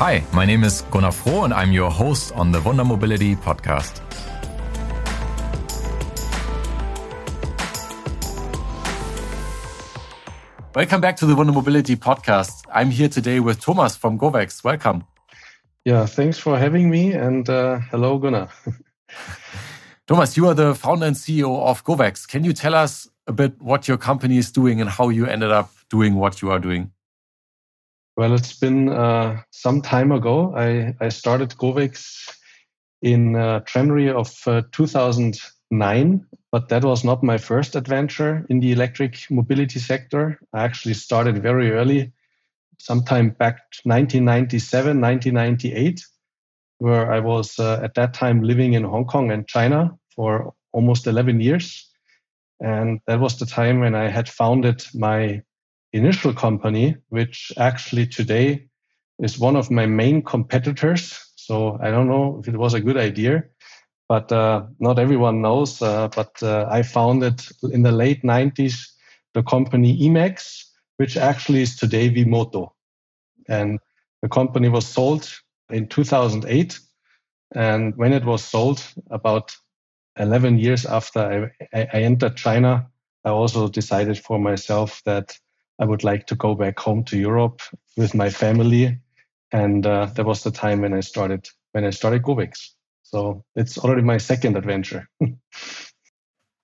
Hi, my name is Gunnar Froh and I'm your host on the Wunder Mobility podcast. Welcome back to the Wunder Mobility podcast. I'm here today with Thomas from Govecs. Welcome. Yeah, thanks for having me and uh, hello, Gunnar. Thomas, you are the founder and CEO of Govecs. Can you tell us a bit what your company is doing and how you ended up doing what you are doing? Well, it's been uh, some time ago. I, I started Govecs in uh, January of uh, 2009, but that was not my first adventure in the electric mobility sector. I actually started very early, sometime back 1997, 1998, where I was uh, at that time living in Hong Kong and China for almost 11 years. And that was the time when I had founded my initial company, which actually today is one of my main competitors. So I don't know if it was a good idea, but uh, not everyone knows. Uh, but uh, I founded in the late 90s the company e-max, which actually is today Vmoto. And the company was sold in 2008. And when it was sold, about 11 years after I, I entered China, I also decided for myself that I would like to go back home to Europe with my family. And uh, that was the time when I started when I started Govecs. So it's already my second adventure.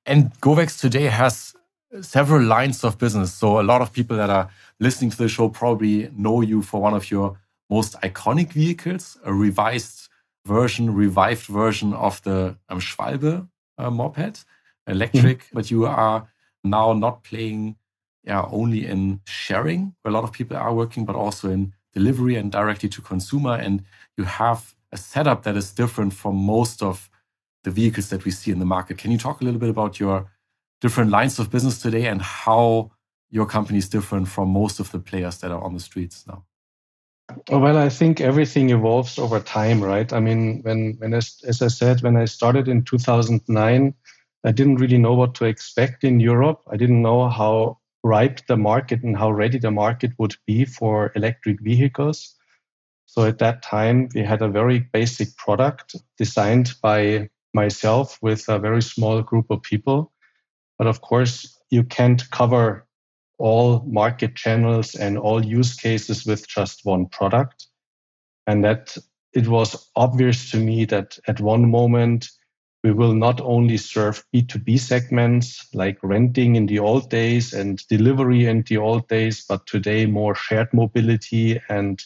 and Govecs today has several lines of business. So a lot of people that are listening to the show probably know you for one of your most iconic vehicles, a revised version, revived version of the um, Schwalbe uh, moped, electric. Mm -hmm. But you are now not playing yeah, only in sharing, where a lot of people are working, but also in delivery and directly to consumer. And you have a setup that is different from most of the vehicles that we see in the market. Can you talk a little bit about your different lines of business today and how your company is different from most of the players that are on the streets now? Oh, well, I think everything evolves over time, right? I mean, when, when as, as I said, when I started in 2009, I didn't really know what to expect in Europe. I didn't know how ripe the market and how ready the market would be for electric vehicles. So at that time, we had a very basic product designed by myself with a very small group of people. But of course, you can't cover all market channels and all use cases with just one product. And that it was obvious to me that at one moment we will not only serve B2B segments like renting in the old days and delivery in the old days, but today more shared mobility and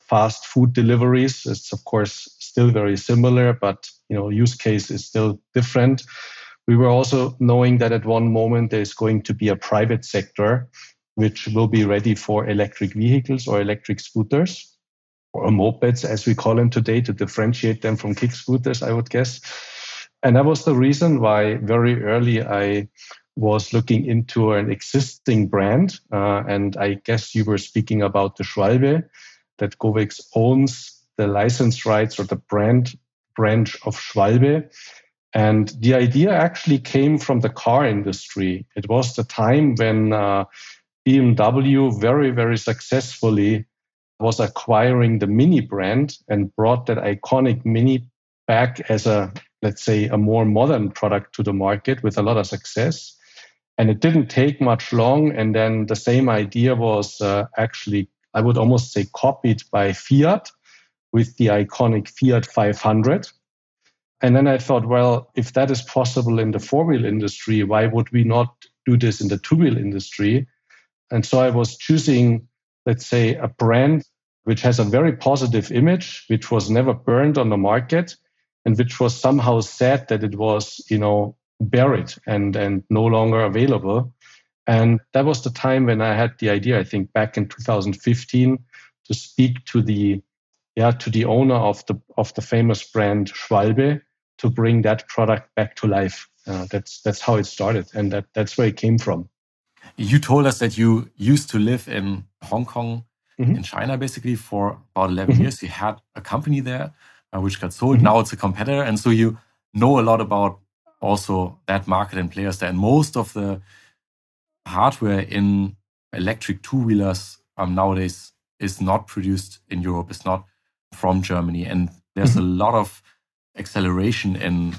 fast food deliveries. It's of course still very similar, but you know, use case is still different. We were also knowing that at one moment there's going to be a private sector which will be ready for electric vehicles or electric scooters or mopeds, as we call them today, to differentiate them from kick scooters, I would guess. And that was the reason why very early I was looking into an existing brand. Uh, and I guess you were speaking about the Schwalbe, that Govecs owns the license rights or the brand branch of Schwalbe. And the idea actually came from the car industry. It was the time when uh, BMW very, very successfully was acquiring the Mini brand and brought that iconic Mini back as a let's say, a more modern product to the market with a lot of success. And it didn't take much long. And then the same idea was uh, actually, I would almost say, copied by Fiat with the iconic Fiat 500. And then I thought, well, if that is possible in the four wheel industry, why would we not do this in the two wheel industry? And so I was choosing, let's say, a brand which has a very positive image, which was never burned on the market, and which was somehow sad that it was, you know, buried and, and no longer available. And that was the time when I had the idea, I think back in 2015, to speak to the yeah, to the owner of the of the famous brand Schwalbe to bring that product back to life. Uh, that's that's how it started, and that that's where it came from. You told us that you used to live in Hong Kong, mm -hmm. in China, basically for about 11 mm -hmm. years. You had a company there uh, which got sold. Mm-hmm. Now it's a competitor. And so you know a lot about also that market and players there. And most of the hardware in electric two wheelers um, nowadays is not produced in Europe. It's not from Germany. And there's mm-hmm. a lot of acceleration in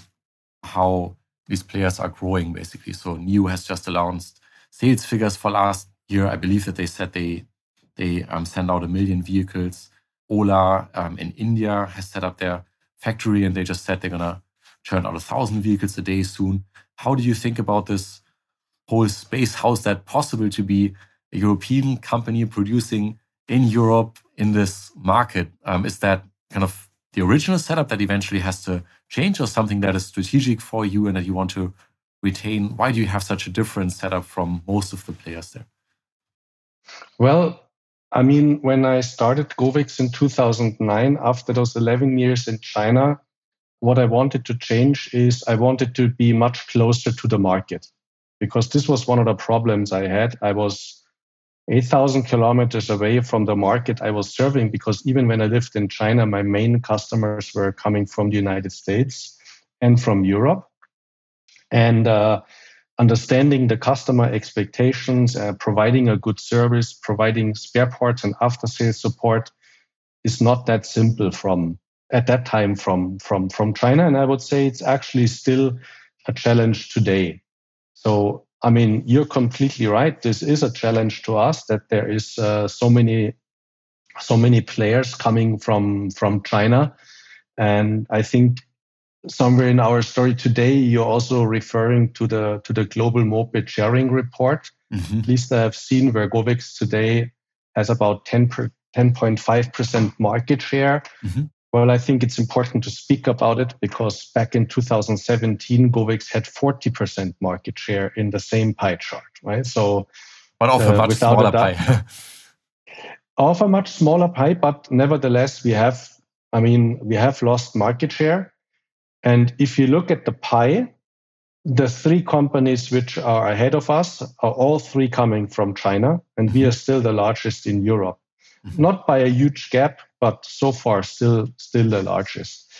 how these players are growing, basically. So NIU has just announced sales figures for last year. I believe that they said they they um, send out a million vehicles. Ola um, in India has set up their factory, and they just said they're gonna churn out a thousand vehicles a day soon. How do you think about this whole space? How is that possible to be a European company producing in Europe in this market? Um, is that kind of the original setup that eventually has to change, or something that is strategic for you and that you want to retain? Why do you have such a different setup from most of the players there? Well, I mean, when I started Govecs in 2009, after those 11 years in China, what I wanted to change is I wanted to be much closer to the market because this was one of the problems I had. I was 8,000 kilometers away from the market I was serving because even when I lived in China, my main customers were coming from the United States and from Europe. And uh, understanding the customer expectations, uh, providing a good service, providing spare parts and after sales support is not that simple from at that time from from from China. And I would say it's actually still a challenge today. So I mean, you're completely right. This is a challenge to us that there is uh, so many so many players coming from from China, and I think somewhere in our story today, you're also referring to the to the global moped sharing report. Mm-hmm. At least I have seen where Govecs today has about 10 per, 10.5% market share. Mm-hmm. Well, I think it's important to speak about it because back in 2017, Govecs had 40% market share in the same pie chart, right? So, but of uh, a much smaller pie. of a much smaller pie, but nevertheless, we have, I mean, we have lost market share. And if you look at the pie, the three companies which are ahead of us are all three coming from China, and we are mm-hmm. still the largest in Europe. Mm-hmm. Not by a huge gap, but so far still still the largest.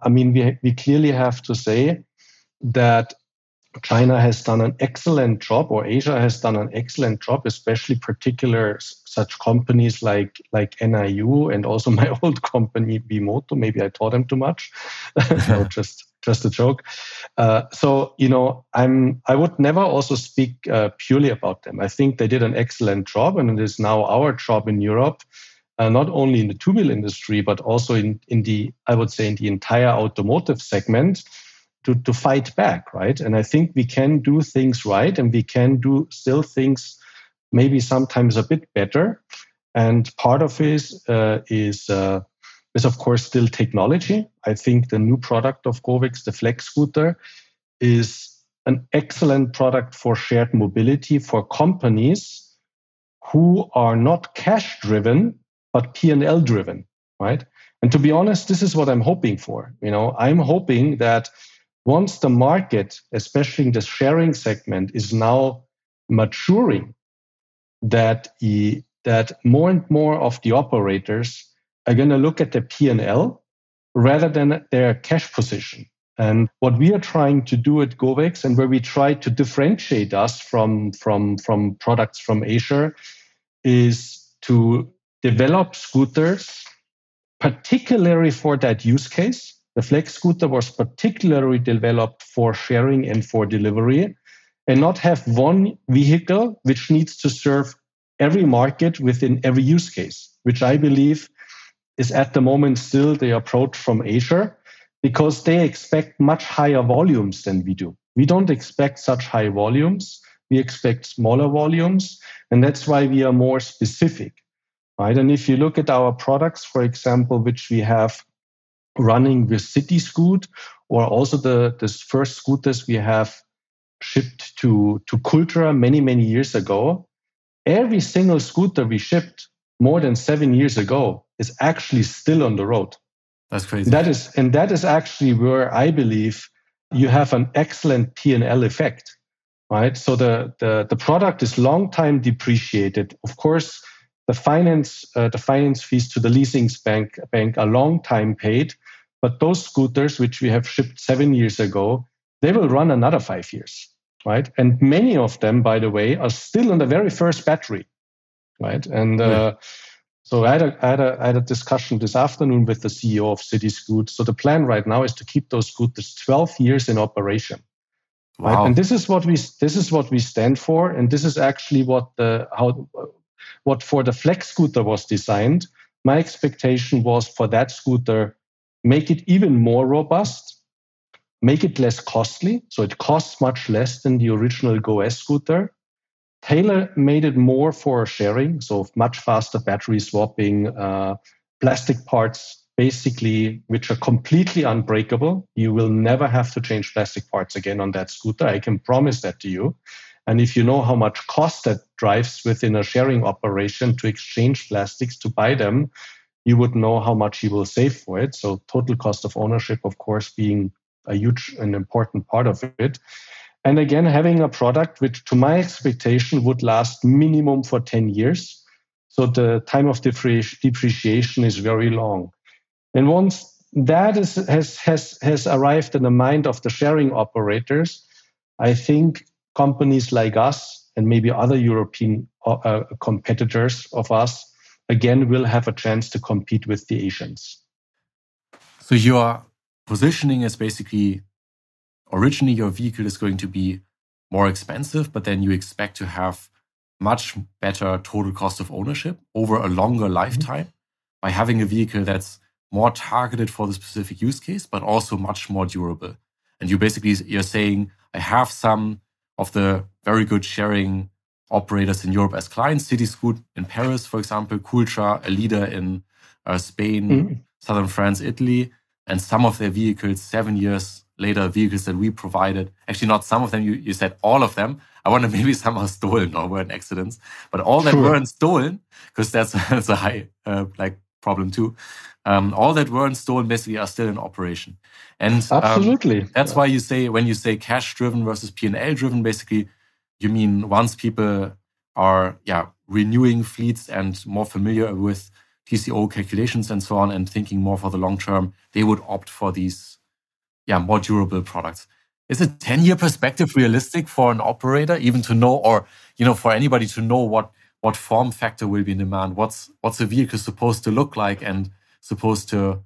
I mean, we we clearly have to say that China has done an excellent job, or Asia has done an excellent job, especially particular such companies like like NIU and also my old company Vmoto. Maybe I taught them too much. no, just just a joke. Uh, so you know, I'm I would never also speak uh, purely about them. I think they did an excellent job, and it is now our job in Europe. Uh, not only in the two-wheel industry, but also in, in the, I would say, in the entire automotive segment, to, to fight back, right? And I think we can do things right and we can do still things maybe sometimes a bit better. And part of it uh, is, uh, is, of course, still technology. I think the new product of Govecs, the Flex Scooter, is an excellent product for shared mobility for companies who are not cash driven, but P&L driven, right? And to be honest, this is what I'm hoping for. You know, I'm hoping that once the market, especially in the sharing segment, is now maturing, that that more and more of the operators are going to look at the P&L rather than their cash position. And what we are trying to do at Govecs and where we try to differentiate us from, from, from products from Asia is to develop scooters particularly for that use case the Flex scooter was particularly developed for sharing and for delivery, and not have one vehicle which needs to serve every market within every use case, which I believe is at the moment still the approach from Asia because they expect much higher volumes than we do. We don't expect such high volumes. We expect smaller volumes. And that's why we are more specific. Right. And if you look at our products, for example, which we have running with Cityscoot or also the, the first scooters we have shipped to, to Cooltra many, many years ago. Every single scooter we shipped more than seven years ago is actually still on the road. That's crazy. That is, and that is actually where I believe you have an excellent P&L effect, right? So the, the, the product is long time depreciated. Of course, the finance, uh, the finance fees to the leasing bank, bank are long time paid. But those scooters, which we have shipped seven years ago, they will run another five years, right? And many of them, by the way, are still on the very first battery, right? And uh, So I had, a, I, had a, I had a discussion this afternoon with the CEO of Cityscoot. So the plan right now is to keep those scooters 12 years in operation. Wow. Right? And this is what we this is what we stand for, and this is actually what the how what for the flex scooter was designed. My expectation was for that scooter, make it even more robust, make it less costly, so it costs much less than the original Go S scooter. Taylor made it more for sharing, so much faster battery swapping, uh, plastic parts basically which are completely unbreakable. You will never have to change plastic parts again on that scooter. I can promise that to you. And if you know how much cost that drives within a sharing operation to exchange plastics to buy them, you would know how much you will save for it. So total cost of ownership, of course, being a huge and important part of it. And again, having a product which, to my expectation, would last minimum for 10 years. So the time of depreciation is very long. And once that is, has, has, has arrived in the mind of the sharing operators, I think companies like us and maybe other European uh, uh, competitors of us, again, will have a chance to compete with the Asians. So your positioning is basically originally your vehicle is going to be more expensive, but then you expect to have much better total cost of ownership over a longer mm-hmm. lifetime mm -hmm. by having a vehicle that's more targeted for the specific use case, but also much more durable. And you basically, you're saying, I have some of the very good sharing operators in Europe as clients, Cityscoot in Paris, for example, Cooltra, a leader in uh, Spain, mm. southern France, Italy, and some of their vehicles seven years later, vehicles that we provided. Actually, not some of them, you, you said all of them. I wonder maybe some are stolen or were in accidents, but all that weren't stolen, because that's, that's a high, uh, like problem too. Um, all that weren't stolen basically are still in operation. And um, absolutely, that's yeah. why you say when you say cash driven versus P and L driven, basically, you mean once people are yeah renewing fleets and more familiar with TCO calculations and so on, and thinking more for the long term, they would opt for these yeah more durable products. Is a 10 year perspective realistic for an operator even to know or you know for anybody to know what what form factor will be in demand? What's what's the vehicle supposed to look like and supposed to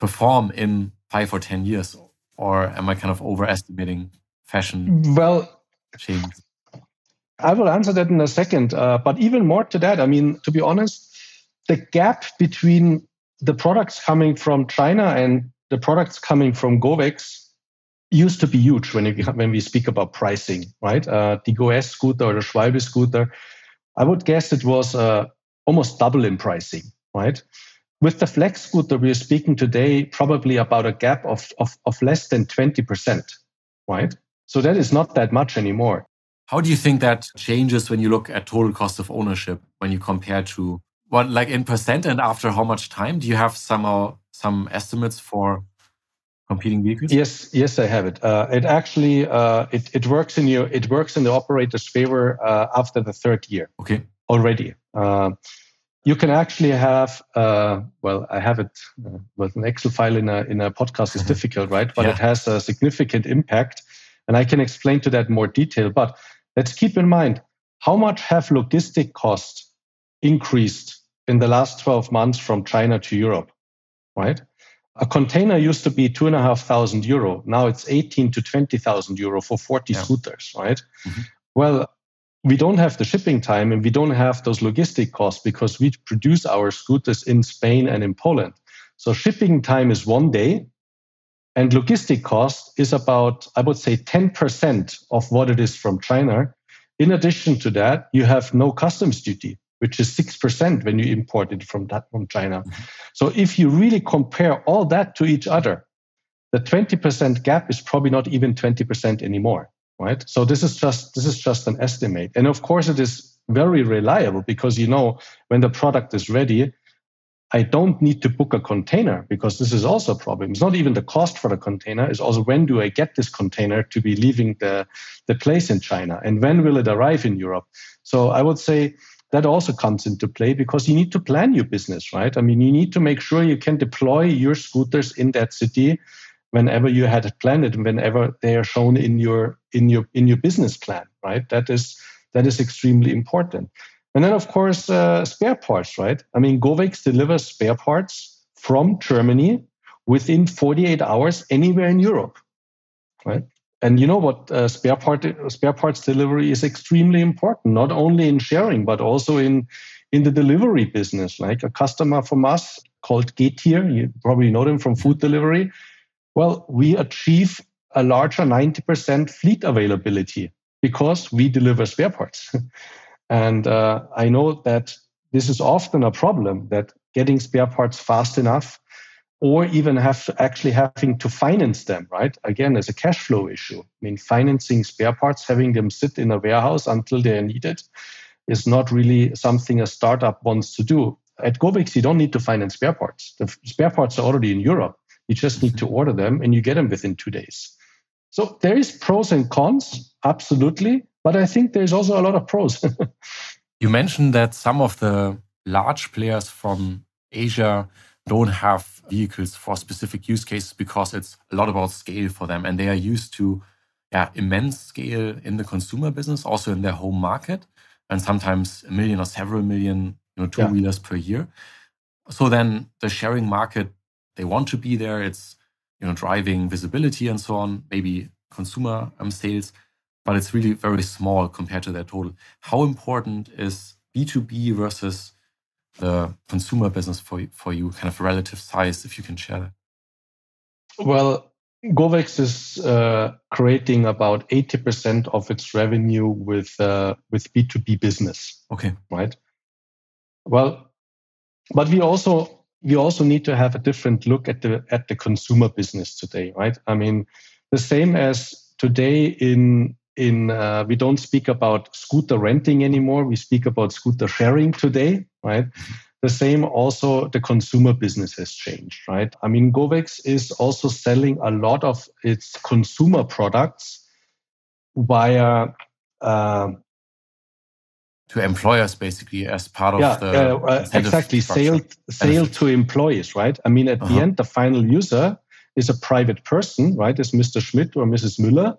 perform in five or ten years? Or am I kind of overestimating fashion? Well, change? I will answer that in a second. Uh, but even more to that, I mean, to be honest, the gap between the products coming from China and the products coming from Govecs used to be huge when, it, when we speak about pricing, right? Uh, the Go S scooter or the Schwalbe scooter I would guess it was uh, almost double in pricing, right? With the flex scooter we're speaking today, probably about a gap of, of, of less than 20%, right? So that is not that much anymore. How do you think that changes when you look at total cost of ownership when you compare to what, like in percent and after how much time? Do you have somehow some estimates for competing vehicles? Yes, yes, I have it. Uh, it actually uh, it it works in your it works in the operator's favor uh, after the third year. Okay, already. Uh, you can actually have uh, well, I have it uh, with an Excel file in a in a podcast is difficult, right? But yeah. it has a significant impact, and I can explain to that more detail. But let's keep in mind how much have logistic costs increased in the last 12 months from China to Europe, right? A container used to be two and a half thousand euro. Now it's 18 to 20,000 euro for 40 yeah. scooters, right? Mm-hmm. Well, we don't have the shipping time and we don't have those logistic costs because we produce our scooters in Spain and in Poland. So shipping time is one day and logistic cost is about, I would say, 10% of what it is from China. In addition to that, you have no customs duty which is 6% when you import it from that from China. Mm-hmm. So if you really compare all that to each other, the 20% gap is probably not even 20% anymore, right? So this is just this is just an estimate. And of course it is very reliable because you know when the product is ready, I don't need to book a container because this is also a problem. It's not even the cost for the container, it's also when do I get this container to be leaving the, the place in China and when will it arrive in Europe? So I would say that also comes into play because you need to plan your business, right? I mean, you need to make sure you can deploy your scooters in that city whenever you had planned and whenever they are shown in your in your in your business plan, right? That is that is extremely important. And then, of course, uh, spare parts, right? I mean, Govecs delivers spare parts from Germany within 48 hours anywhere in Europe, right? And you know what? Uh, spare part spare parts delivery is extremely important, not only in sharing but also in in the delivery business. Like a customer from us called Getir, you probably know them from food delivery. Well, we achieve a larger 90% fleet availability because we deliver spare parts. and uh, I know that this is often a problem that getting spare parts fast enough or even have actually having to finance them, right? Again, as a cash flow issue. I mean, financing spare parts, having them sit in a warehouse until they're needed is not really something a startup wants to do. At Govecs, you don't need to finance spare parts. The spare parts are already in Europe. You just need to order them and you get them within two days. So there is pros and cons, absolutely. But I think there's also a lot of pros. you mentioned that some of the large players from Asia don't have vehicles for specific use cases because it's a lot about scale for them and they are used to yeah, immense scale in the consumer business, also in their home market, and sometimes a million or several million you know, two wheelers yeah. per year. So then the sharing market, they want to be there. It's you know driving visibility and so on, maybe consumer um, sales, but it's really very small compared to their total. How important is B2B versus the consumer business for for you, kind of relative size, if you can share that? Well, Govecs is uh, creating about eighty percent of its revenue with uh, with B two B business. Okay, right. Well, but we also we also need to have a different look at the at the consumer business today, right? I mean, the same as today in in uh, we don't speak about scooter renting anymore we speak about scooter sharing today right? The same also the consumer business has changed right? I mean govecs is also selling a lot of its consumer products via uh, to employers basically as part of yeah, the uh, exactly. sale sale to employees right? I mean at uh-huh. the end the final user is a private person right? Is mr schmidt or mrs müller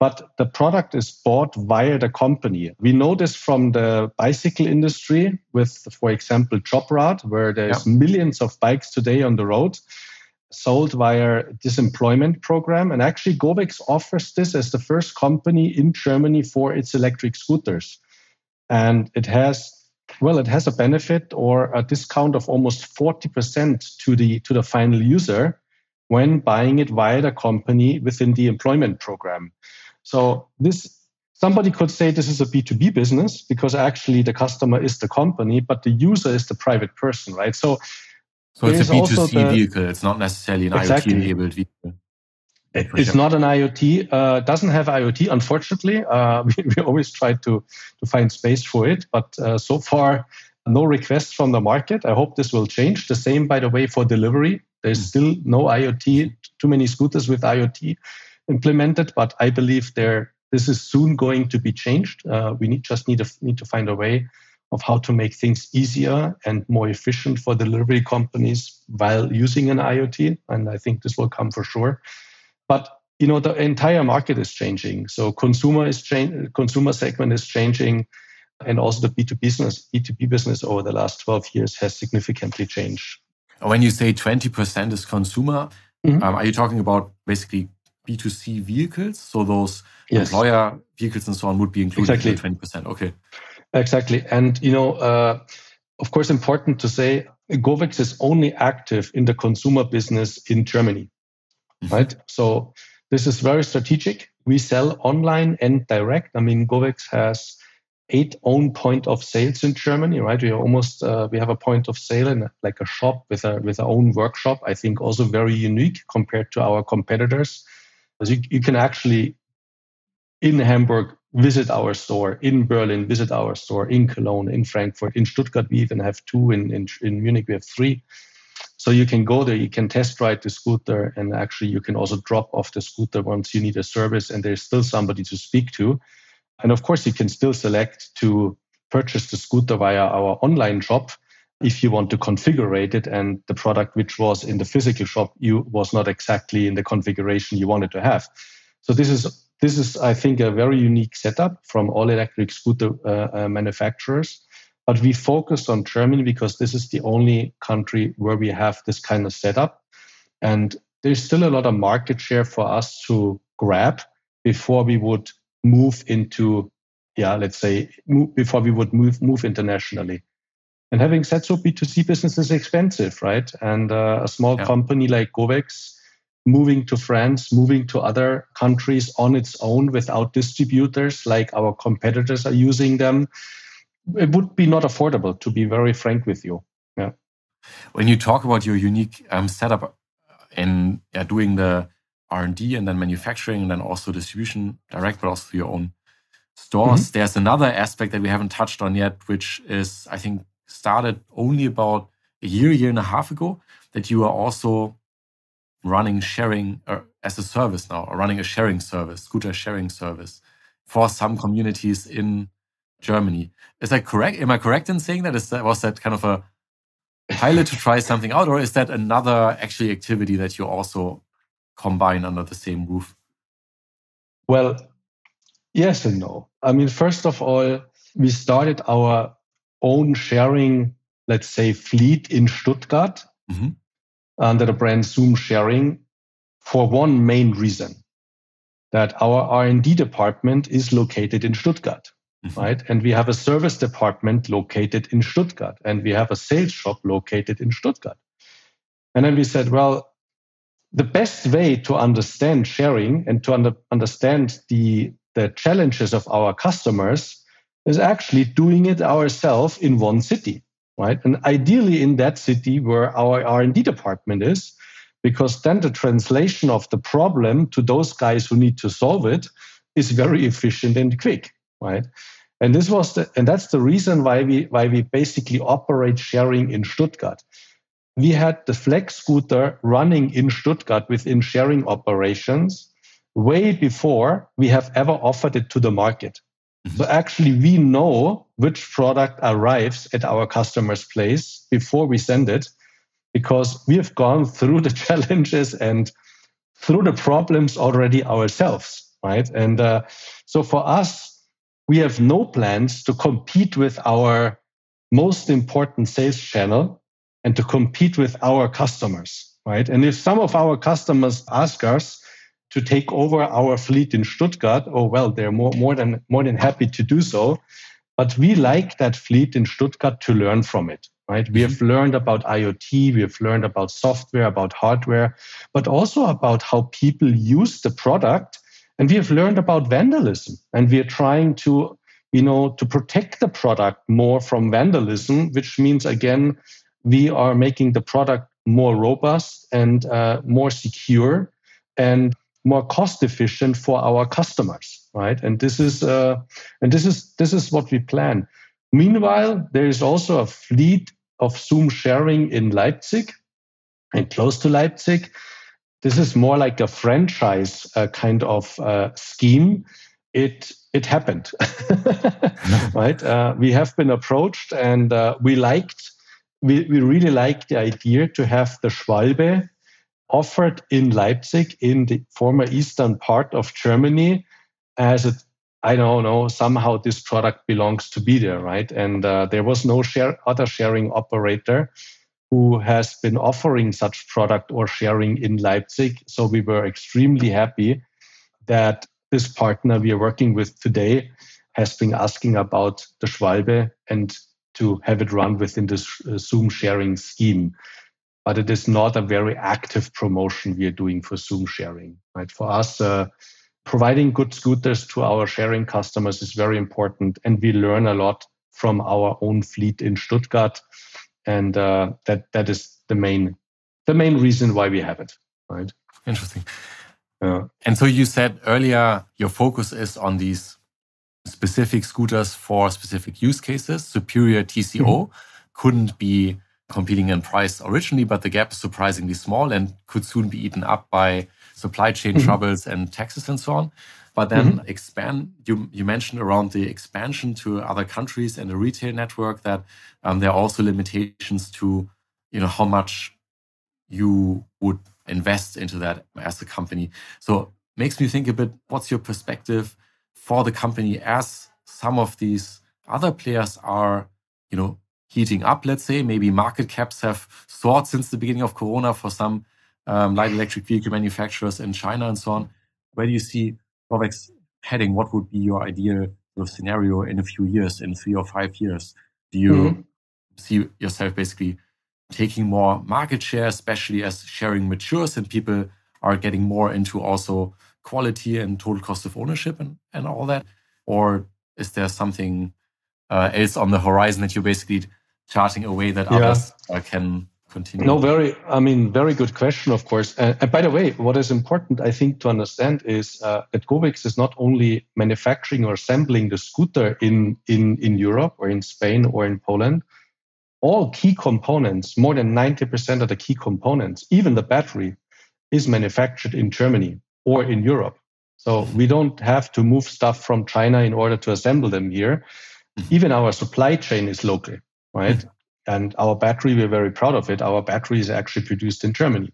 but the product is bought via the company. We know this from the bicycle industry with, for example, Jobrad, where there's yeah. millions of bikes today on the road sold via this employment program. And actually, Govecs offers this as the first company in Germany for its electric scooters. And it has well, it has a benefit or a discount of almost 40% to the to the final user when buying it via the company within the employment program. So this somebody could say this is a B2B business because actually the customer is the company, but the user is the private person, right? So so it's a B2C the, vehicle. It's not necessarily an exactly. IoT enabled vehicle. It's not an IoT. Uh, doesn't have IoT, unfortunately. Uh, we, we, always try to to find space for it, but uh, so far no requests from the market. I hope this will change. The same, by the way, for delivery. There's hmm. still no IoT. Too many scooters with IoT implemented, but I believe there this is soon going to be changed. Uh, we need, just need to need to find a way of how to make things easier and more efficient for delivery companies while using an IoT, and I think this will come for sure. But you know the entire market is changing, so consumer is change, consumer segment is changing, and also the B two business B two B business over the last twelve years has significantly changed. When you say twenty percent is consumer, mm-hmm. um, are you talking about basically B2C vehicles. So those yes. employer vehicles and so on would be included exactly. in 20%. Okay. Exactly. And, you know, uh, of course, important to say Govecs is only active in the consumer business in Germany, mm-hmm. right? So this is very strategic. We sell online and direct. I mean, Govecs has eight own point of sales in Germany, right? We are almost uh, we have a point of sale and like a shop with a with our own workshop. I think also very unique compared to our competitors. Because you, you can actually, in Hamburg, visit our store, in Berlin, visit our store, in Cologne, in Frankfurt, in Stuttgart, we even have two, in, in, in Munich, we have three. So you can go there, you can test ride the scooter, and actually you can also drop off the scooter once you need a service and there's still somebody to speak to. And of course, you can still select to purchase the scooter via our online shop if you want to configure it and the product which was in the physical shop you was not exactly in the configuration you wanted to have so this is this is i think a very unique setup from all electric scooter uh, uh, manufacturers But we focused on Germany because this is the only country where we have this kind of setup. And there's still a lot of market share for us to grab before we would move into, yeah, let's say, move, before we would move move internationally. And having said so, B2C business is expensive, right? And uh, a small yeah. company like Govecs moving to France, moving to other countries on its own without distributors like our competitors are using them, it would be not affordable, to be very frank with you. Yeah. When you talk about your unique um, setup in yeah, doing the R&D and then manufacturing and then also distribution direct, but also your own stores, mm-hmm. there's another aspect that we haven't touched on yet, which is, I think, started only about a year, year and a half ago, that you are also running sharing uh, as a service now, or running a sharing service, scooter sharing service for some communities in Germany. Is that correct? Am I correct in saying that? Is that was that kind of a pilot to try something out, or is that another actually activity that you also combine under the same roof? Well, yes and no. I mean, first of all, we started our own sharing, let's say, fleet in Stuttgart. Mm-hmm under the brand Zoom Sharing for one main reason that our R&D department is located in Stuttgart, mm-hmm. right? And we have a service department located in Stuttgart and we have a sales shop located in Stuttgart. And then we said, well, the best way to understand sharing and to under, understand the, the challenges of our customers is actually doing it ourselves in one city right? And ideally in that city where our R&D department is, because then the translation of the problem to those guys who need to solve it is very efficient and quick, right? And this was the, and that's the reason why we why we basically operate sharing in Stuttgart. We had the Flex scooter running in Stuttgart within sharing operations way before we have ever offered it to the market. Mm-hmm. So actually, we know which product arrives at our customer's place before we send it because we have gone through the challenges and through the problems already ourselves, right? And uh, so for us, we have no plans to compete with our most important sales channel and to compete with our customers, right? And if some of our customers ask us, to take over our fleet in Stuttgart, oh well, they're more, more than more than happy to do so. But we like that fleet in Stuttgart to learn from it. Right? We have learned about IoT, we have learned about software, about hardware, but also about how people use the product. And we have learned about vandalism. And we are trying to, you know, to protect the product more from vandalism, which means again, we are making the product more robust and uh, more secure. And more cost efficient for our customers, right? And this is uh, and this is this is what we plan. Meanwhile, there is also a fleet of Zoom sharing in Leipzig and close to Leipzig. This is more like a franchise uh, kind of uh, scheme. It it happened, right? Uh, we have been approached, and uh, we liked. We, we really liked the idea to have the Schwalbe offered in Leipzig, in the former eastern part of Germany, as it, I don't know, somehow this product belongs to be there, right? And uh, there was no share, other sharing operator who has been offering such product or sharing in Leipzig. So we were extremely happy that this partner we are working with today has been asking about the Schwalbe and to have it run within this uh, Zoom sharing scheme but it is not a very active promotion we are doing for Zoom sharing. Right? For us, uh, providing good scooters to our sharing customers is very important, and we learn a lot from our own fleet in Stuttgart, and uh, that that is the main the main reason why we have it. Right? Interesting. Yeah. And so you said earlier your focus is on these specific scooters for specific use cases. Superior TCO mm-hmm. couldn't be competing in price originally, but the gap is surprisingly small and could soon be eaten up by supply chain mm-hmm. troubles and taxes and so on. But then mm-hmm. expand, you, you mentioned around the expansion to other countries and the retail network that um, there are also limitations to, you know, how much you would invest into that as a company. So makes me think a bit, what's your perspective for the company as some of these other players are you know, heating up, let's say. Maybe market caps have soared since the beginning of Corona for some um, light electric vehicle manufacturers in China and so on. Where do you see GOVECS heading? What would be your ideal sort of scenario in a few years, in three or five years? Do you mm-hmm. see yourself basically taking more market share, especially as sharing matures and people are getting more into also quality and total cost of ownership and, and all that? Or is there something uh, else on the horizon that you're basically charting a way that others uh, can continue? No, very, I mean, very good question, of course. Uh, and by the way, what is important, I think, to understand is uh, that GOVECS is not only manufacturing or assembling the scooter in, in, in Europe or in Spain or in Poland. All key components, more than 90% of the key components, even the battery, is manufactured in Germany or in Europe. So we don't have to move stuff from China in order to assemble them here. Mm-hmm. Even our supply chain is local, right? Mm-hmm. And our battery, we're very proud of it. Our battery is actually produced in Germany,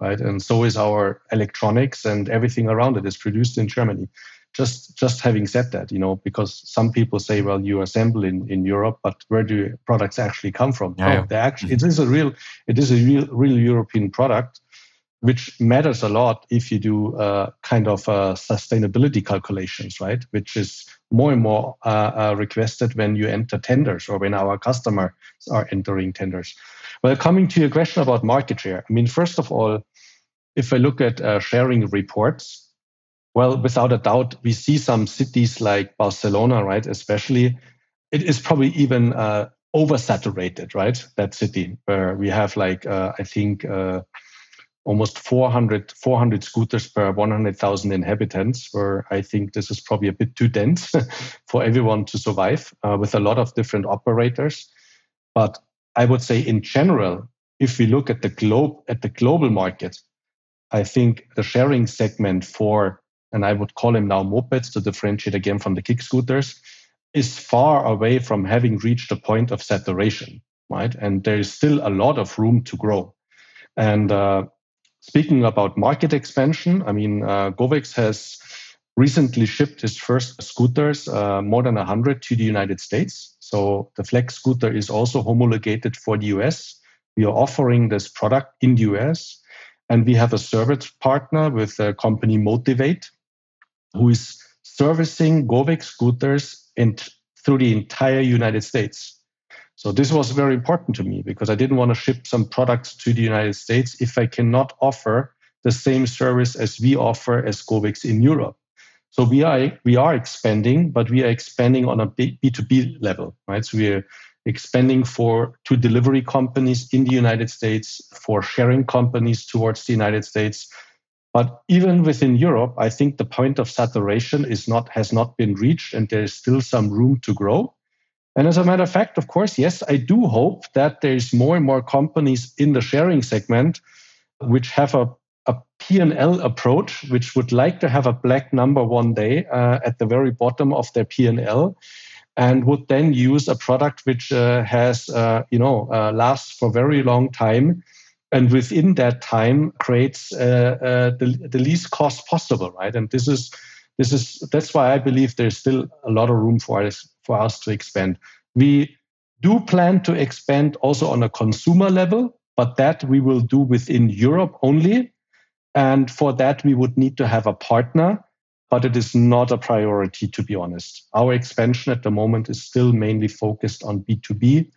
right? And so is our electronics and everything around it is produced in Germany. Just, just having said that, you know, because some people say, well, you assemble in, in Europe, but where do products actually come from? Yeah, no, they actually, it is a real, it is a real, real European product which matters a lot if you do uh, kind of uh, sustainability calculations, right? Which is more and more uh, uh, requested when you enter tenders or when our customers are entering tenders. Well, coming to your question about market share, I mean, first of all, if I look at uh, sharing reports, well, without a doubt, we see some cities like Barcelona, right? Especially, it is probably even uh, oversaturated, right? That city where we have like, I think, almost 400, 400 scooters per 100,000 inhabitants, where I think this is probably a bit too dense for everyone to survive uh, with a lot of different operators. But I would say in general, if we look at the globe at the global market, I think the sharing segment for, and I would call them now mopeds to differentiate again from the kick scooters, is far away from having reached a point of saturation, right? And there is still a lot of room to grow. And uh, Speaking about market expansion, I mean, uh, GOVECS has recently shipped its first scooters, uh, more than 100, to the United States. So the Flex scooter is also homologated for the US. We are offering this product in the US. And we have a service partner with the company Motivate, who is servicing GOVECS scooters in, through the entire United States. So this was very important to me because I didn't want to ship some products to the United States if I cannot offer the same service as we offer as GOVECS in Europe. So we are we are expanding, but we are expanding on a B2B level, right? So we are expanding for to delivery companies in the United States, for sharing companies towards the United States. But even within Europe, I think the point of saturation is not has not been reached, and there is still some room to grow. And as a matter of fact, of course, yes, I do hope that there's more and more companies in the sharing segment which have a, a P&L approach, which would like to have a black number one day uh, at the very bottom of their P&L and would then use a product which uh, has, uh, you know, uh, lasts for a very long time and within that time creates uh, uh, the, the least cost possible, right? And this is this is that's why I believe there's still a lot of room for us for us to expand. We do plan to expand also on a consumer level, but that we will do within Europe only. And for that, we would need to have a partner, but it is not a priority, to be honest. Our expansion at the moment is still mainly focused on B2B,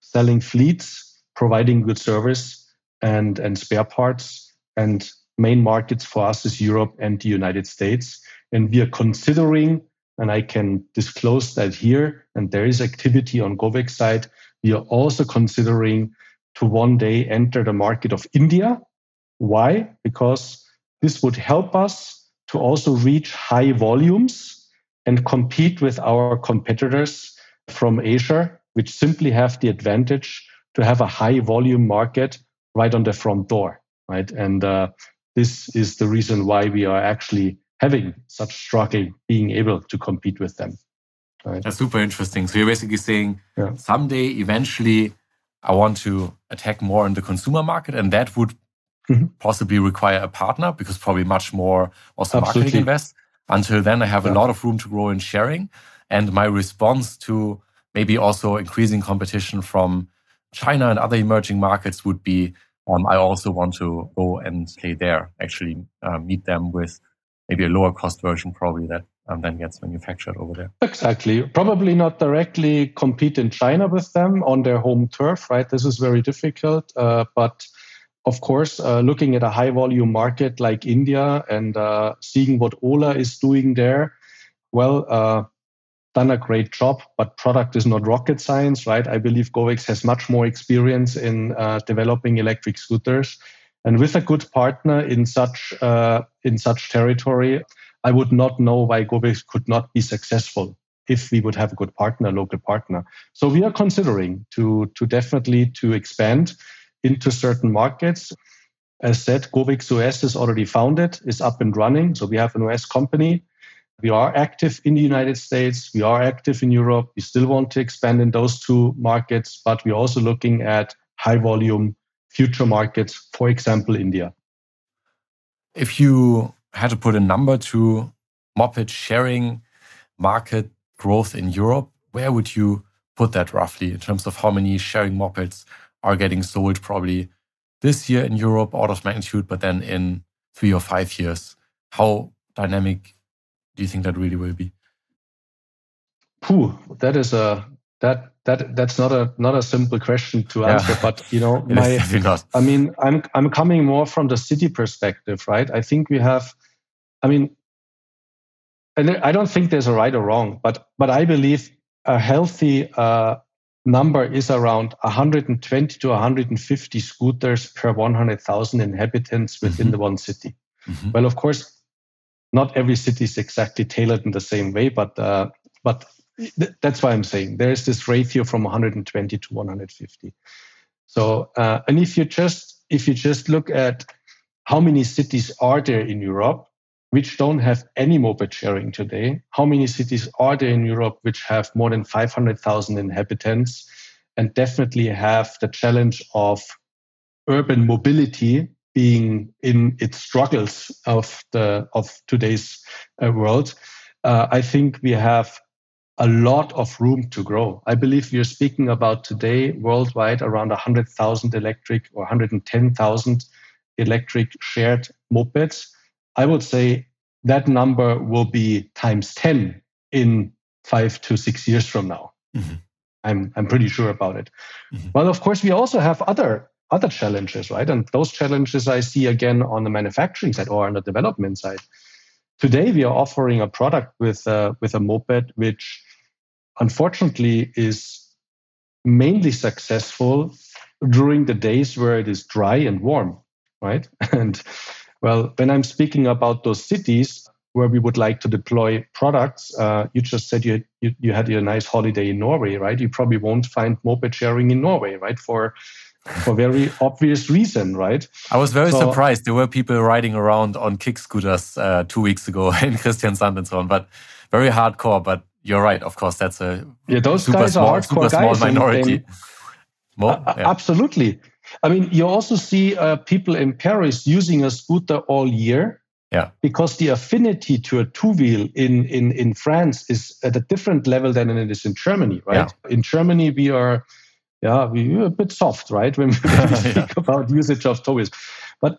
selling fleets, providing good service and, and spare parts. And main markets for us is Europe and the United States. And we are considering and I can disclose that here. And there is activity on GOVECS side. We are also considering to one day enter the market of India. Why? Because this would help us to also reach high volumes and compete with our competitors from Asia, which simply have the advantage to have a high volume market right on the front door, right? And uh, this is the reason why we are actually having such struggle being able to compete with them. Right? That's super interesting. So you're basically saying yeah. someday, eventually, I want to attack more in the consumer market, and that would mm-hmm. possibly require a partner because probably much more also Absolutely. marketing invest. Until then, I have yeah. a lot of room to grow in sharing. And my response to maybe also increasing competition from China and other emerging markets would be um, I also want to go and play there, actually uh, meet them with maybe a lower cost version, probably that um, then gets manufactured over there. Exactly. Probably not directly compete in China with them on their home turf, right? This is very difficult. Uh, but of course, uh, looking at a high volume market like India and uh, seeing what Ola is doing there, well, uh, done a great job, but product is not rocket science, right? I believe Govecs has much more experience in uh, developing electric scooters, and with a good partner in such uh, in such territory, I would not know why Govecs could not be successful if we would have a good partner, local partner. So we are considering to to definitely to expand into certain markets. As said, Govecs OS is already founded, is up and running. So we have an OS company we are active in the United States. We are active in Europe. We still want to expand in those two markets, but we're also looking at high volume future markets, for example, India. If you had to put a number to moped sharing market growth in Europe, where would you put that roughly in terms of how many sharing mopeds are getting sold probably this year in Europe, out of magnitude, but then in three or five years? How dynamic do you think that really will be? Pooh, that is a that that that's not a not a simple question to answer. Yeah. But you know, my I mean, I'm I'm coming more from the city perspective, right? I think we have, I mean, and I don't think there's a right or wrong, but but I believe a healthy uh, number is around 120 to 150 scooters per 100,000 inhabitants within mm-hmm. the one city. Mm-hmm. Well, of course, not every city is exactly tailored in the same way, but uh, but th- that's why I'm saying there is this ratio from 120 to 150. So uh, and if you just if you just look at how many cities are there in Europe which don't have any moped sharing today, how many cities are there in Europe which have more than 500,000 inhabitants and definitely have the challenge of urban mobility being in its struggles of the of today's uh, world, uh, I think we have a lot of room to grow. I believe we are speaking about today worldwide around 100,000 electric or 110,000 electric shared mopeds. I would say that number will be times 10 in five to six years from now. Mm-hmm. I'm, I'm pretty sure about it. Mm-hmm. Well, of course, we also have other other challenges, right? And those challenges I see again on the manufacturing side or on the development side. Today, we are offering a product with uh, with a moped which, unfortunately, is mainly successful during the days where it is dry and warm, right? And well, when I'm speaking about those cities where we would like to deploy products, uh, you just said you, you you had your nice holiday in Norway, right? You probably won't find moped sharing in Norway, right? For for very obvious reason, right? I was very so, surprised. There were people riding around on kick scooters uh, two weeks ago in Kristiansand and so on, but very hardcore. But you're right, of course, that's a yeah. Those super guys small, are hardcore super small minority. And, More, yeah. Absolutely. I mean, you also see uh, people in Paris using a scooter all year. Yeah. Because the affinity to a two wheel in, in, in France is at a different level than it is in Germany, right? Yeah. In Germany, we are yeah, we're a bit soft, right, when we speak about usage of toys. But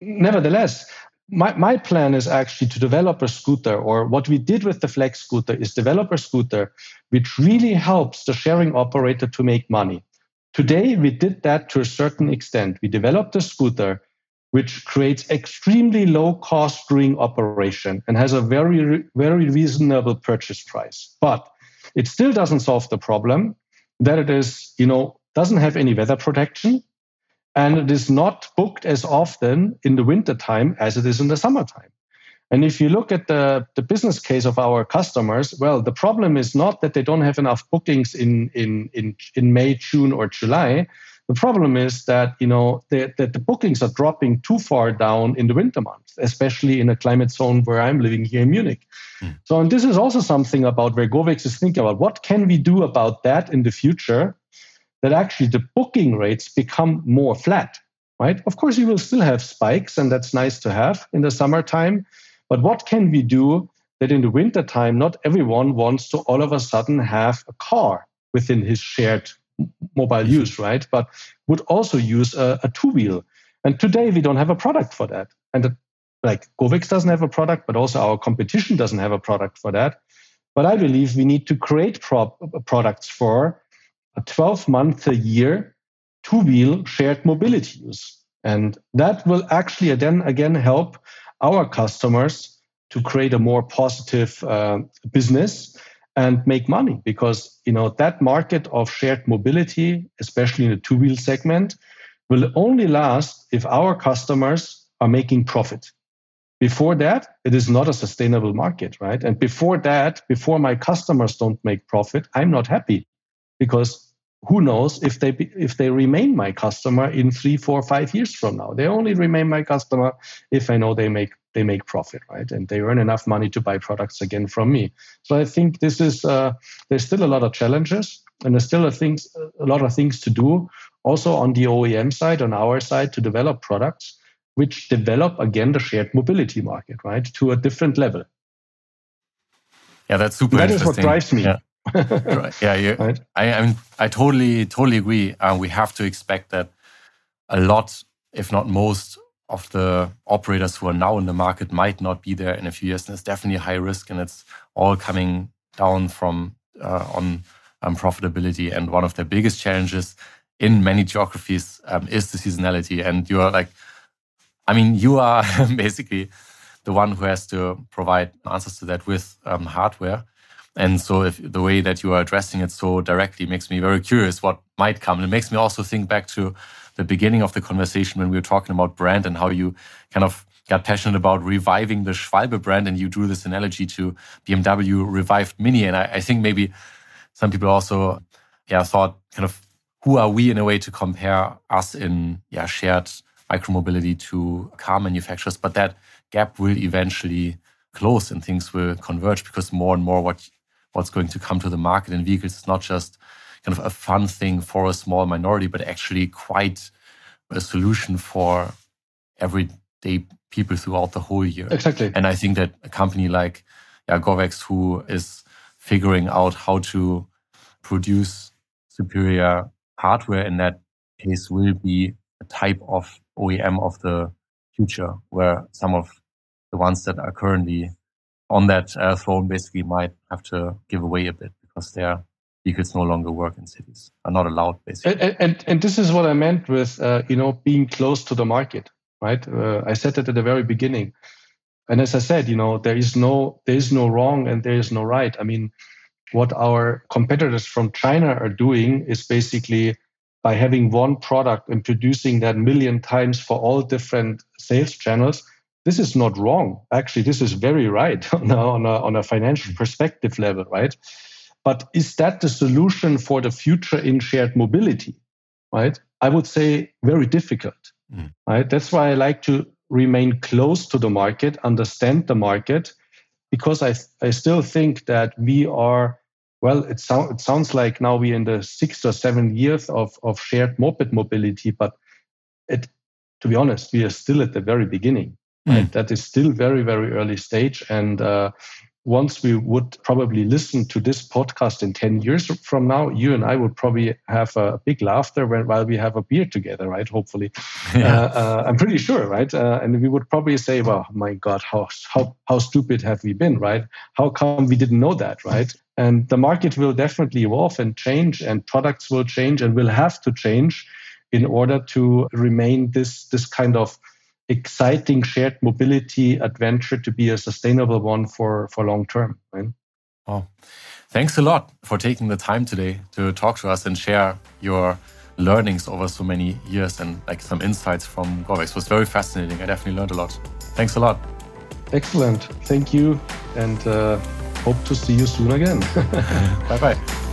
nevertheless, my, my plan is actually to develop a scooter, or what we did with the Flex scooter is develop a scooter which really helps the sharing operator to make money. Today, we did that to a certain extent. We developed a scooter which creates extremely low cost during operation and has a very, very reasonable purchase price. But it still doesn't solve the problem that it is, you know, doesn't have any weather protection and it is not booked as often in the winter time as it is in the summertime. And if you look at the, the business case of our customers, well, the problem is not that they don't have enough bookings in, in, in, in May, June, or July. The problem is that you know the, the, the, bookings are dropping too far down in the winter months, especially in a climate zone where I'm living here in Munich. Mm. So, and this is also something about where Govecs is thinking about what can we do about that in the future, that actually the booking rates become more flat, right? Of course, you will still have spikes, and that's nice to have in the summertime. But what can we do that in the wintertime, not everyone wants to all of a sudden have a car within his shared mobile mm-hmm. use, right? But would also use a, a two wheel. And today we don't have a product for that. And the, like Govecs doesn't have a product, but also our competition doesn't have a product for that. But I believe we need to create pro- products for a 12 month a year two wheel shared mobility use. And that will actually then again help our customers to create a more positive uh, business and make money because you know that market of shared mobility especially in the two wheel segment will only last if our customers are making profit. Before that it is not a sustainable market right? And before that before my customers don't make profit i'm not happy because who knows if they if they remain my customer in three four five years from now. They only remain my customer if i know they make they make profit right and they earn enough money to buy products again from me so i think this is uh, there's still a lot of challenges and there's still a things a lot of things to do also on the oem side on our side to develop products which develop again the shared mobility market right to a different level yeah that's super that is what drives me yeah right. Yeah, you, right? I, I, mean, I totally, totally agree. Uh, we have to expect that a lot, if not most, of the operators who are now in the market might not be there in a few years. And it's definitely high risk, and it's all coming down from uh, on um, profitability. And one of the biggest challenges in many geographies um, is the seasonality. And you are like, I mean, you are basically the one who has to provide answers to that with um, hardware. And so, if the way that you are addressing it so directly makes me very curious what might come. It makes me also think back to the beginning of the conversation when we were talking about brand and how you kind of got passionate about reviving the Schwalbe brand. And you drew this analogy to BMW revived Mini. And I, I think maybe some people also, yeah, thought kind of who are we in a way to compare us in yeah shared micromobility to car manufacturers, but that gap will eventually close and things will converge because more and more what what's going to come to the market in vehicles is not just kind of a fun thing for a small minority, but actually quite a solution for everyday people throughout the whole year. Exactly. And I think that a company like yeah, Govecs, who is figuring out how to produce superior hardware in that case, will be a type of OEM of the future, where some of the ones that are currently on that uh, throne basically might have to give away a bit because their vehicles no longer work in cities, are not allowed basically. And, and, and this is what I meant with, uh, you know, being close to the market, right? Uh, I said it at the very beginning. And as I said, you know, there is no, there is no wrong and there is no right. I mean, what our competitors from China are doing is basically by having one product and producing that million times for all different sales channels, this is not wrong. Actually, this is very right on a, on a, on a financial perspective level, right? But is that the solution for the future in shared mobility? Right? I would say very difficult. Mm. Right? That's why I like to remain close to the market, understand the market, because I I still think that we are well. It sounds it sounds like now we're in the sixth or seventh years of of shared moped mobility, but it to be honest, we are still at the very beginning. Right? Mm. That is still very, very early stage. And uh, once we would probably listen to this podcast in 10 years from now, you and I would probably have a big laughter when, while we have a beer together, right? Hopefully. Yeah. Uh, uh, I'm pretty sure, right? Uh, and we would probably say, well, my God, how, how, how stupid have we been, right? How come we didn't know that, right? And the market will definitely evolve and change, and products will change and will have to change in order to remain this, this kind of exciting shared mobility adventure to be a sustainable one for, for long term. Right? Thanks a lot for taking the time today to talk to us and share your learnings over so many years and like some insights from Govecs. It was very fascinating. I definitely learned a lot. Thanks a lot. Excellent. Thank you. And uh, hope to see you soon again. bye bye.